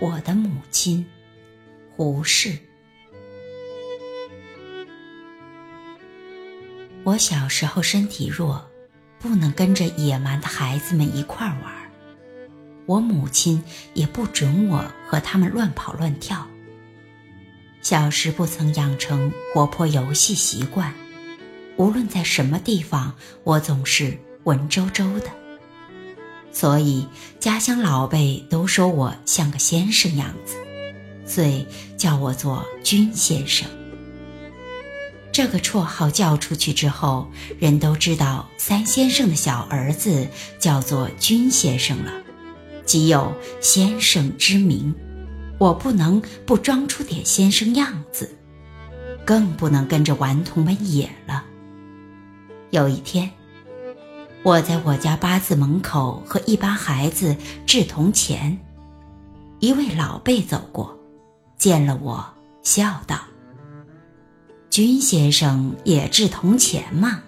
我的母亲，胡适。我小时候身体弱，不能跟着野蛮的孩子们一块玩。我母亲也不准我和他们乱跑乱跳。小时不曾养成活泼游戏习惯，无论在什么地方，我总是文绉绉的。所以家乡老辈都说我像个先生样子，遂叫我做君先生。这个绰号叫出去之后，人都知道三先生的小儿子叫做君先生了，即有先生之名。我不能不装出点先生样子，更不能跟着顽童们野了。有一天。我在我家八字门口和一班孩子掷铜钱，一位老辈走过，见了我，笑道：“君先生也掷铜钱吗？”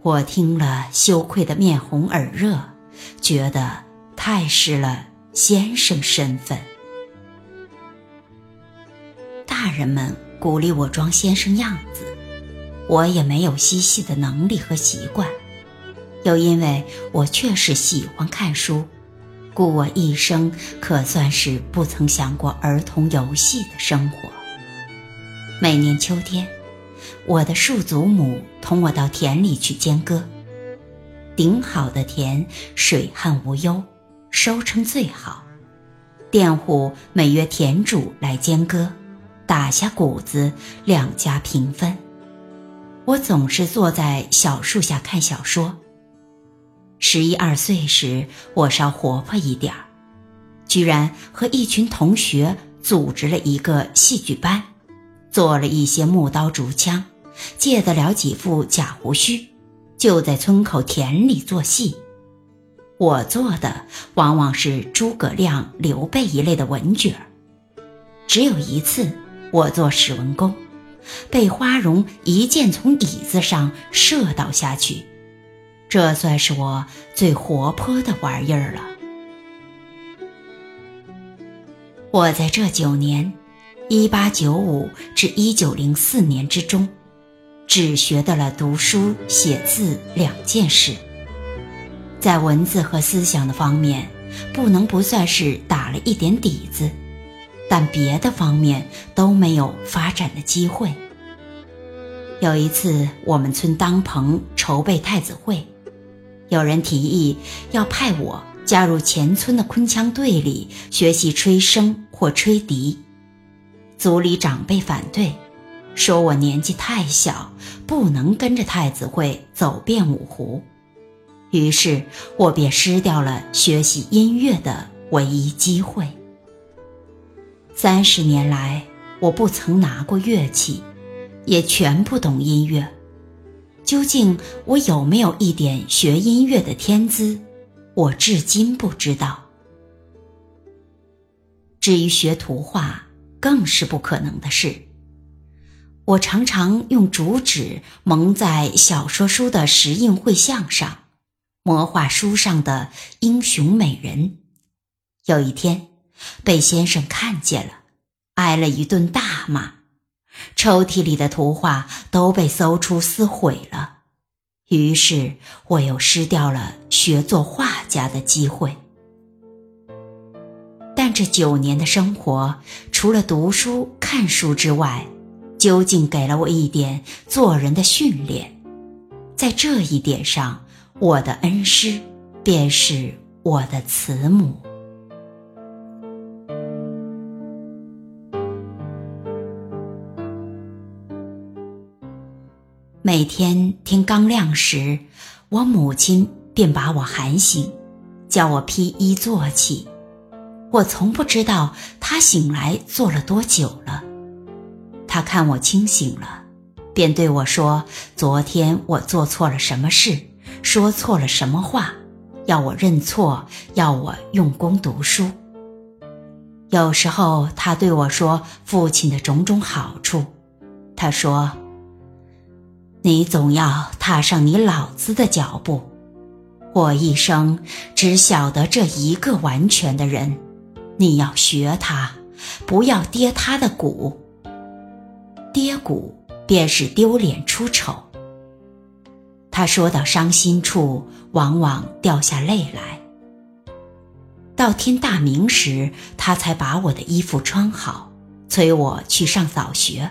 我听了，羞愧的面红耳热，觉得太失了先生身份。大人们鼓励我装先生样子，我也没有嬉戏的能力和习惯。又因为我确实喜欢看书，故我一生可算是不曾想过儿童游戏的生活。每年秋天，我的庶祖母同我到田里去间割。顶好的田，水旱无忧，收成最好。佃户每月田主来间割，打下谷子，两家平分。我总是坐在小树下看小说。十一二岁时，我稍活泼一点儿，居然和一群同学组织了一个戏剧班，做了一些木刀竹枪，借得了几副假胡须，就在村口田里做戏。我做的往往是诸葛亮、刘备一类的文角儿。只有一次，我做史文恭，被花荣一箭从椅子上射倒下去。这算是我最活泼的玩意儿了。我在这九年，一八九五至一九零四年之中，只学到了读书写字两件事，在文字和思想的方面，不能不算是打了一点底子，但别的方面都没有发展的机会。有一次，我们村当棚筹备太子会。有人提议要派我加入前村的昆腔队里学习吹笙或吹笛，族里长辈反对，说我年纪太小，不能跟着太子会走遍五湖，于是我便失掉了学习音乐的唯一机会。三十年来，我不曾拿过乐器，也全不懂音乐。究竟我有没有一点学音乐的天资，我至今不知道。至于学图画，更是不可能的事。我常常用竹纸蒙在小说书的石印绘像上，魔画书上的英雄美人。有一天，被先生看见了，挨了一顿大骂。抽屉里的图画都被搜出撕毁了，于是我又失掉了学做画家的机会。但这九年的生活，除了读书看书之外，究竟给了我一点做人的训练。在这一点上，我的恩师便是我的慈母。每天天刚亮时，我母亲便把我喊醒，叫我披衣坐起。我从不知道她醒来坐了多久了。她看我清醒了，便对我说：“昨天我做错了什么事，说错了什么话，要我认错，要我用功读书。”有时候她对我说父亲的种种好处，他说。你总要踏上你老子的脚步，我一生只晓得这一个完全的人，你要学他，不要跌他的鼓。跌鼓便是丢脸出丑。他说到伤心处，往往掉下泪来。到天大明时，他才把我的衣服穿好，催我去上早学。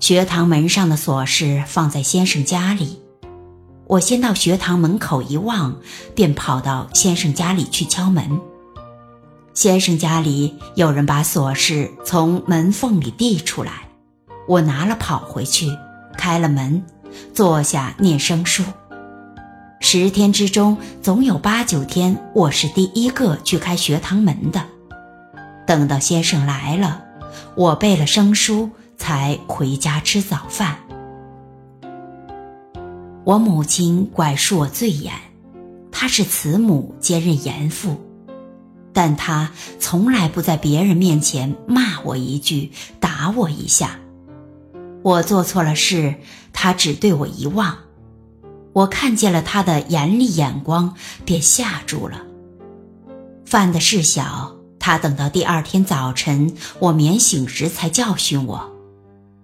学堂门上的锁匙放在先生家里，我先到学堂门口一望，便跑到先生家里去敲门。先生家里有人把锁匙从门缝里递出来，我拿了跑回去，开了门，坐下念生书。十天之中，总有八九天我是第一个去开学堂门的。等到先生来了，我背了生书，才回家吃早饭。我母亲管束我最严，她是慈母兼任严父。但她从来不在别人面前骂我一句，打我一下。我做错了事，他只对我一望，我看见了他的严厉眼光，便吓住了。犯的事小，他等到第二天早晨我免醒时才教训我；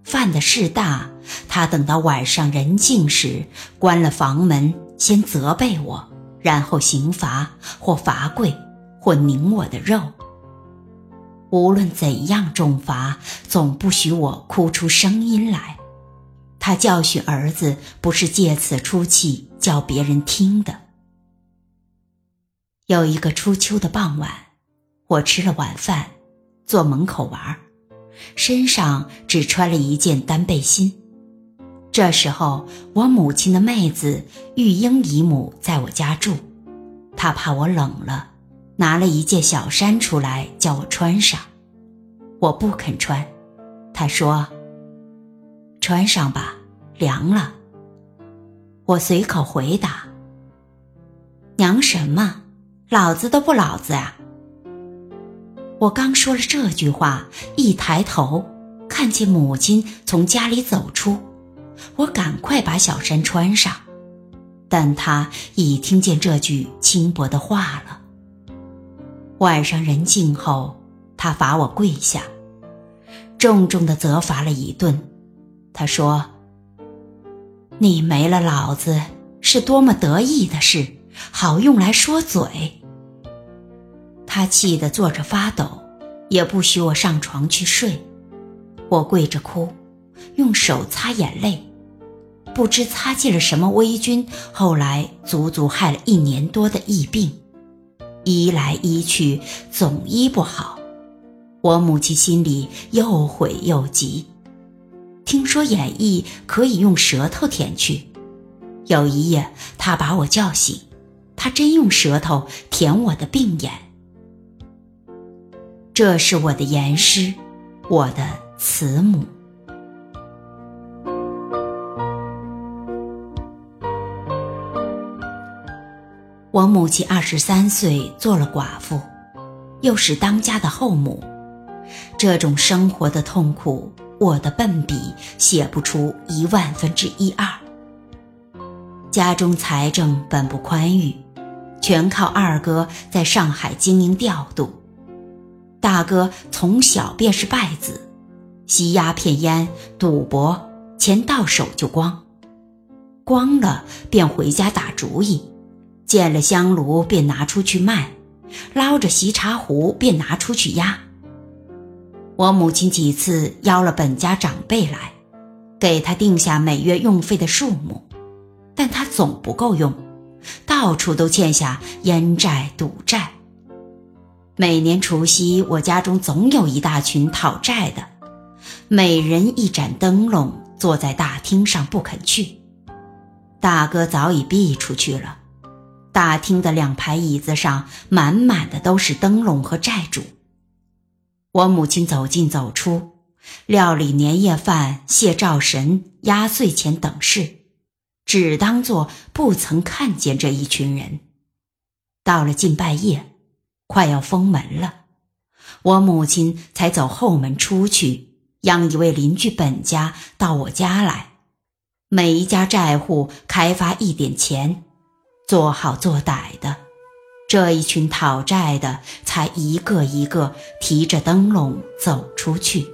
犯的事大，他等到晚上人静时关了房门，先责备我，然后刑罚或罚跪。或拧我的肉。无论怎样重罚，总不许我哭出声音来。他教训儿子，不是借此出气叫别人听的。有一个初秋的傍晚，我吃了晚饭，坐门口玩，身上只穿了一件单背心。这时候，我母亲的妹子玉英姨母在我家住，她怕我冷了。拿了一件小衫出来，叫我穿上。我不肯穿，她说：“穿上吧，凉了。”我随口回答：“娘什么？老子都不老子啊！”我刚说了这句话，一抬头看见母亲从家里走出，我赶快把小衫穿上，但他已听见这句轻薄的话了。晚上人静后，他罚我跪下，重重的责罚了一顿。他说：“你没了老子是多么得意的事，好用来说嘴。”他气得坐着发抖，也不许我上床去睡。我跪着哭，用手擦眼泪，不知擦进了什么微菌，后来足足害了一年多的疫病。医来医去，总医不好，我母亲心里又悔又急。听说眼翳可以用舌头舔去，有一夜她把我叫醒，她真用舌头舔我的病眼。这是我的严师，我的慈母。我母亲二十三岁做了寡妇，又是当家的后母，这种生活的痛苦，我的笨笔写不出一万分之一二。家中财政本不宽裕，全靠二哥在上海经营调度。大哥从小便是败子，吸鸦片烟、赌博，钱到手就光，光了便回家打主意。见了香炉便拿出去卖，捞着席茶壶便拿出去压。我母亲几次邀了本家长辈来，给他定下每月用费的数目，但他总不够用，到处都欠下烟债赌债。每年除夕，我家中总有一大群讨债的，每人一盏灯笼，坐在大厅上不肯去。大哥早已避出去了。大厅的两排椅子上满满的都是灯笼和债主。我母亲走进走出，料理年夜饭、谢灶神、压岁钱等事，只当做不曾看见这一群人。到了近半夜，快要封门了，我母亲才走后门出去，央一位邻居本家到我家来，每一家债户开发一点钱。做好做歹的，这一群讨债的才一个一个提着灯笼走出去。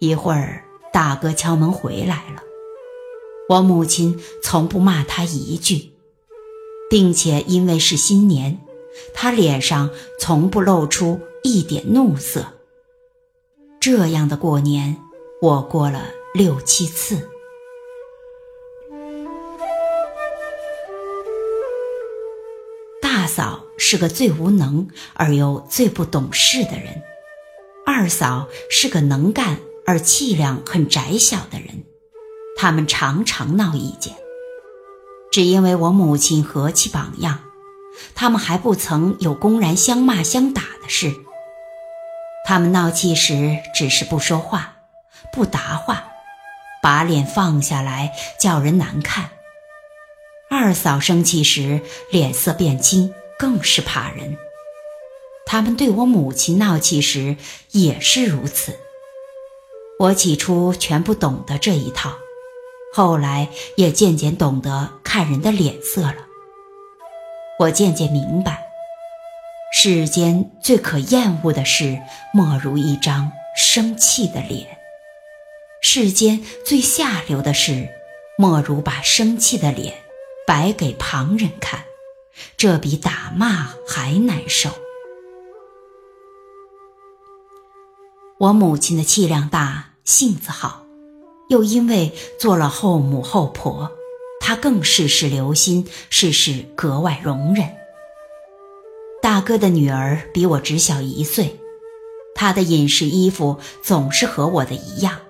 一会儿，大哥敲门回来了。我母亲从不骂他一句，并且因为是新年，他脸上从不露出一点怒色。这样的过年，我过了六七次。大嫂是个最无能而又最不懂事的人，二嫂是个能干而气量很窄小的人。他们常常闹意见，只因为我母亲和气榜样，他们还不曾有公然相骂相打的事。他们闹气时只是不说话，不答话，把脸放下来，叫人难看。二嫂生气时脸色变青，更是怕人。他们对我母亲闹气时也是如此。我起初全不懂得这一套。后来也渐渐懂得看人的脸色了。我渐渐明白，世间最可厌恶的事，莫如一张生气的脸；世间最下流的事，莫如把生气的脸摆给旁人看，这比打骂还难受。我母亲的气量大，性子好。又因为做了后母后婆，她更事事留心，事事格外容忍。大哥的女儿比我只小一岁，她的饮食衣服总是和我的一样。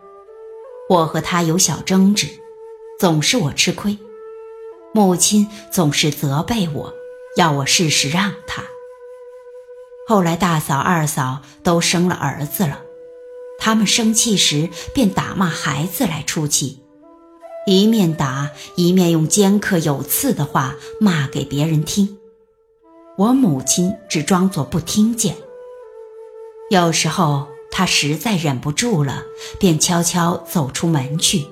我和她有小争执，总是我吃亏，母亲总是责备我，要我事事让她。后来大嫂、二嫂都生了儿子了。他们生气时便打骂孩子来出气，一面打一面用尖刻有刺的话骂给别人听。我母亲只装作不听见。有时候她实在忍不住了，便悄悄走出门去，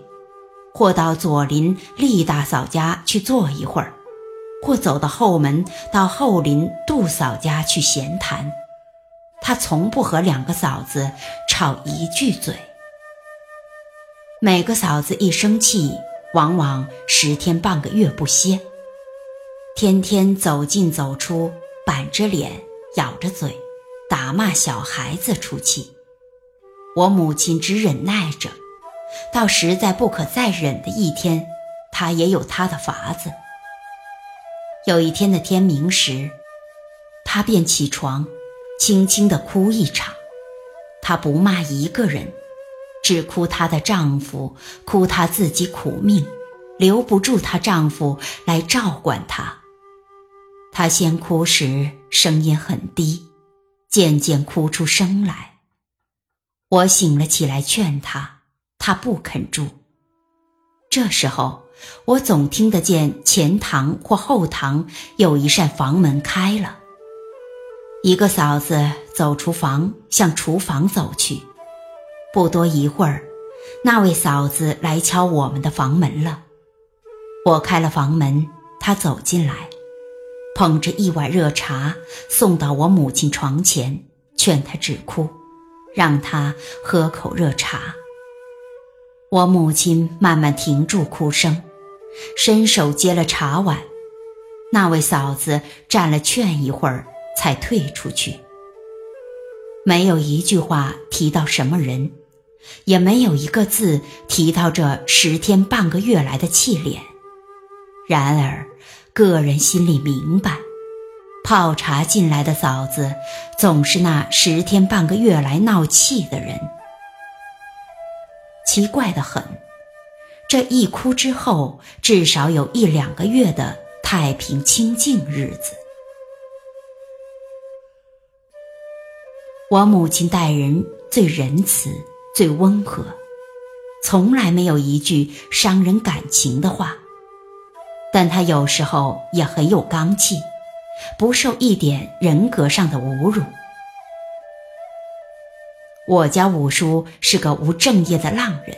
或到左邻厉大嫂家去坐一会儿，或走到后门到后邻杜嫂家去闲谈。他从不和两个嫂子吵一句嘴。每个嫂子一生气，往往十天半个月不歇，天天走进走出，板着脸，咬着嘴，打骂小孩子出气。我母亲只忍耐着，到实在不可再忍的一天，她也有她的法子。有一天的天明时，她便起床。轻轻地哭一场，她不骂一个人，只哭她的丈夫，哭她自己苦命，留不住她丈夫来照管她。她先哭时声音很低，渐渐哭出声来。我醒了起来劝她，她不肯住。这时候，我总听得见前堂或后堂有一扇房门开了。一个嫂子走出房，向厨房走去。不多一会儿，那位嫂子来敲我们的房门了。我开了房门，她走进来，捧着一碗热茶送到我母亲床前，劝她止哭，让她喝口热茶。我母亲慢慢停住哭声，伸手接了茶碗。那位嫂子站了劝一会儿。才退出去，没有一句话提到什么人，也没有一个字提到这十天半个月来的气脸。然而，个人心里明白，泡茶进来的嫂子总是那十天半个月来闹气的人。奇怪的很，这一哭之后，至少有一两个月的太平清静日子。我母亲待人最仁慈、最温和，从来没有一句伤人感情的话。但她有时候也很有刚气，不受一点人格上的侮辱。我家五叔是个无正业的浪人，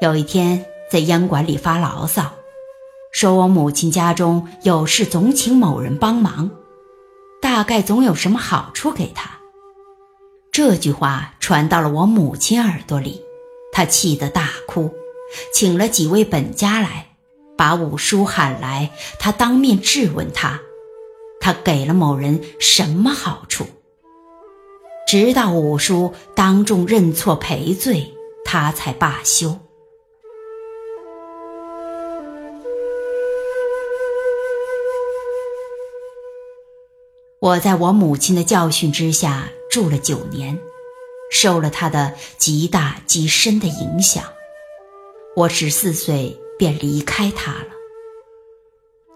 有一天在烟馆里发牢骚，说我母亲家中有事总请某人帮忙，大概总有什么好处给他。这句话传到了我母亲耳朵里，她气得大哭，请了几位本家来，把五叔喊来，他当面质问他，他给了某人什么好处？直到五叔当众认错赔罪，他才罢休。我在我母亲的教训之下住了九年，受了他的极大极深的影响。我十四岁便离开他了，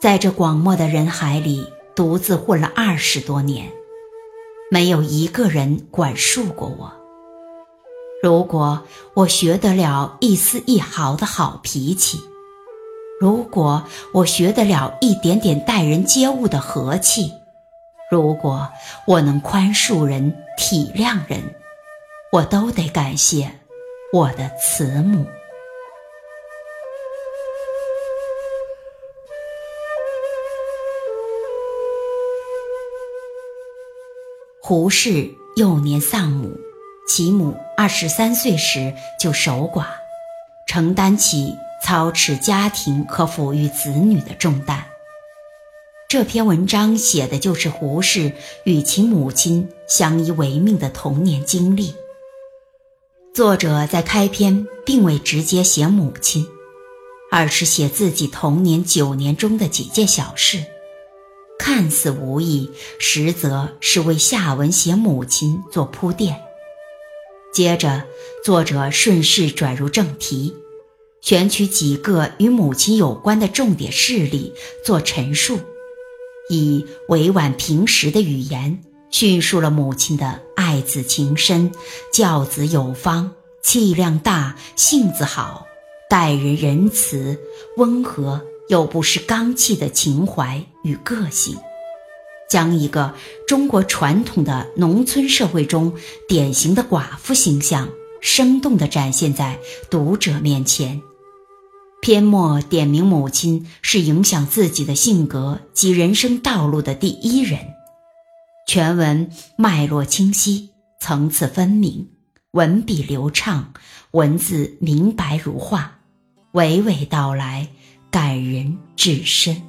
在这广漠的人海里独自混了二十多年，没有一个人管束过我。如果我学得了一丝一毫的好脾气，如果我学得了一点点待人接物的和气。如果我能宽恕人、体谅人，我都得感谢我的慈母。胡适幼年丧母，其母二十三岁时就守寡，承担起操持家庭和抚育子女的重担。这篇文章写的就是胡适与其母亲相依为命的童年经历。作者在开篇并未直接写母亲，而是写自己童年九年中的几件小事，看似无意，实则是为下文写母亲做铺垫。接着，作者顺势转入正题，选取几个与母亲有关的重点事例做陈述。以委婉平实的语言叙述了母亲的爱子情深、教子有方、气量大、性子好、待人仁慈、温和又不失刚气的情怀与个性，将一个中国传统的农村社会中典型的寡妇形象生动地展现在读者面前。篇末点明母亲是影响自己的性格及人生道路的第一人，全文脉络清晰，层次分明，文笔流畅，文字明白如画，娓娓道来，感人至深。